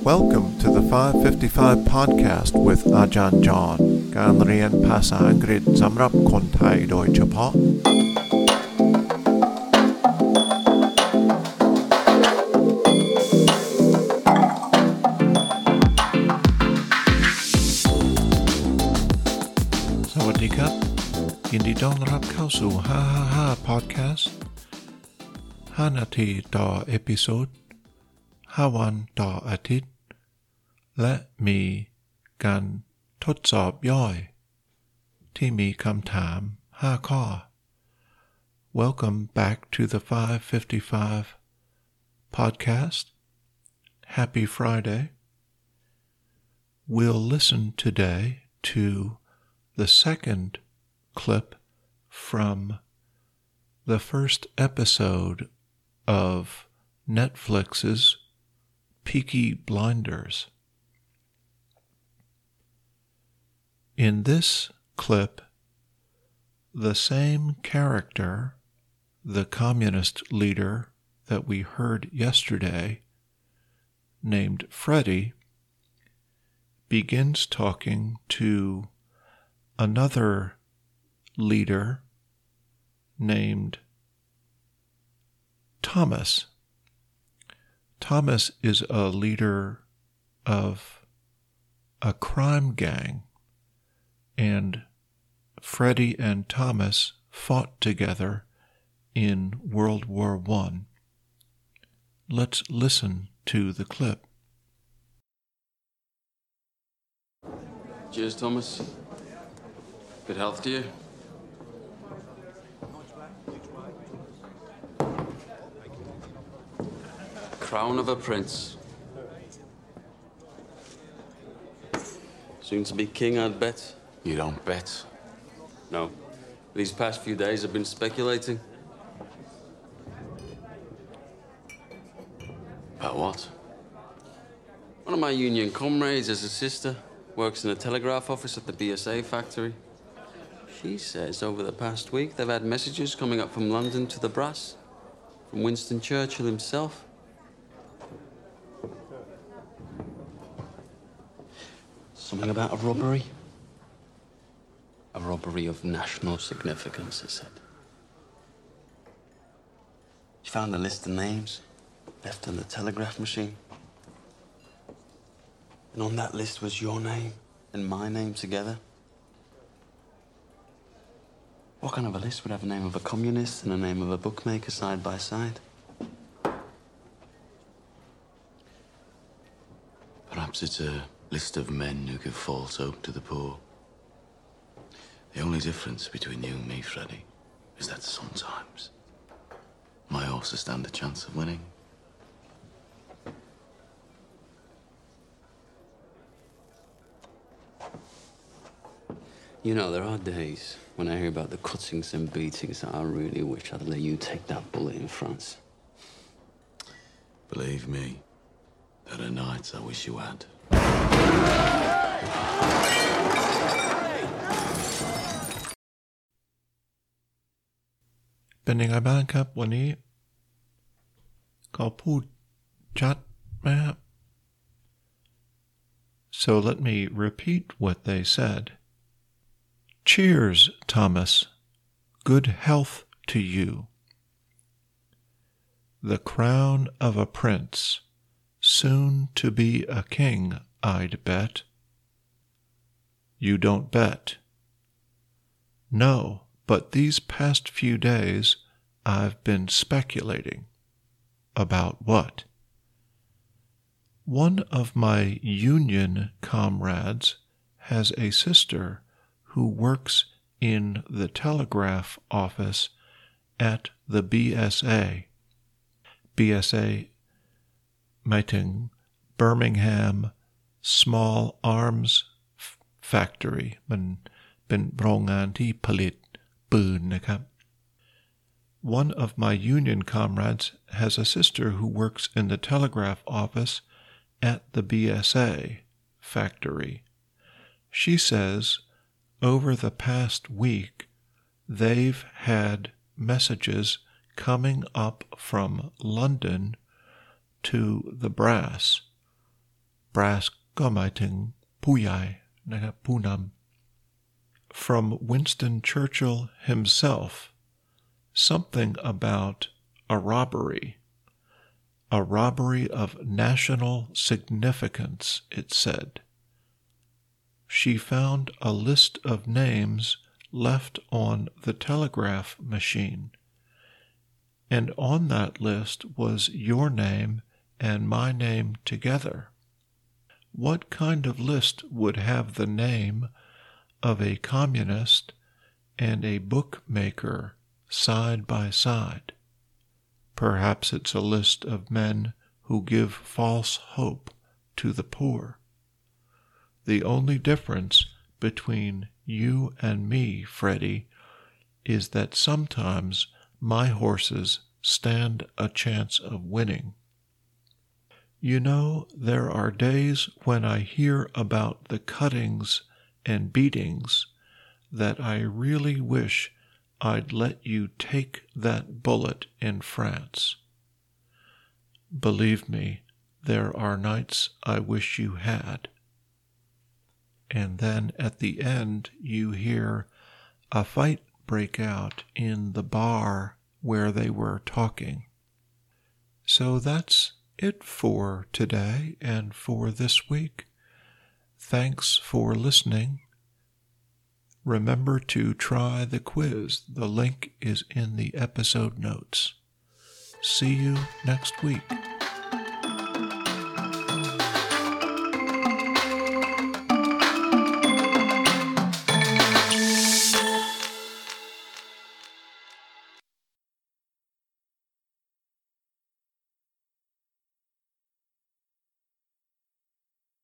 Welcome to the 555 podcast with Ajahn John การเรียนภาษาอังกฤษสำหรับคนไทยโดยเฉพาะ สวัสดีครับ ยินดีต้อนรับเข้าสู่ 555 podcast 5 นาทีต่อเอพิโซด 5 วันต่ออาทิตย์ และมีการทดสอบย่อย ที่มีคำถาม 5 ข้อ Welcome back to the 555 podcast. Happy Friday. We'll listen today to the second clip from the first episode of Netflix's Peaky Blinders. In this clip, the same character, the communist leader that we heard yesterday, named Freddie, begins talking to another leader named Thomas. Thomas is a leader of a crime gang, and Freddie and Thomas fought together in World War One. Let's listen to the clip. Cheers, Thomas. Good health to you. Crown of a prince. Soon to be king, I'd bet. You don't bet. No. These past few days I've been speculating. About what? One of my union comrades has a sister, works in a telegraph office at the BSA factory. She says over the past week they've had messages coming up from London to the brass, from Winston Churchill himself. Something about a robbery? A robbery of national significance, it said. She found a list of names left on the telegraph machine. And on that list was your name and my name together. What kind of a list would have a name of a communist and a name of a bookmaker side by side? Perhaps it's a list of men who give false hope to the poor. The only difference between you and me, Freddie, is that sometimes my horses stand a chance of winning. You know, there are days when I hear about the cuttings and beatings that I really wish I'd let you take that bullet in France. Believe me, there are nights I wish you had. เป็นยังไงบ้างครับ วันนี้เขาพูดชัดไหมครับ So let me repeat what they said. Cheers, Thomas. Good health to you. The crown of a prince, soon to be a king, I'd bet. You don't bet. No, but these past few days I've been speculating. About what? One of my union comrades has a sister who works in the telegraph office at the BSA. BSA meeting Birmingham Small Arms F- Factory มันเป็นโรงงานที่ผลิตปืนนะครับ One of my union comrades has a sister who works in the telegraph office at the BSA factory. She says over the past week they've had messages coming up from London to the brass, brass gomaiting puyai punam from Winston Churchill himself something about a robbery. A robbery of national significance it said. She found a list of names left on the telegraph machine. And on that list was your name and my name together what kind of list would have the name of a communist and a bookmaker side by side? Perhaps it's a list of men who give false hope to the poor. The only difference between you and me, Freddie, is that sometimes my horses stand a chance of winning you know, there are days when I hear about the cuttings and beatings that I really wish I'd let you take that bullet in France. Believe me, there are nights I wish you had. And then at the end, you hear a fight break out in the bar where they were talking. So that's it for today and for this week. Thanks for listening. Remember to try the quiz. The link is in the episode notes. See you next week.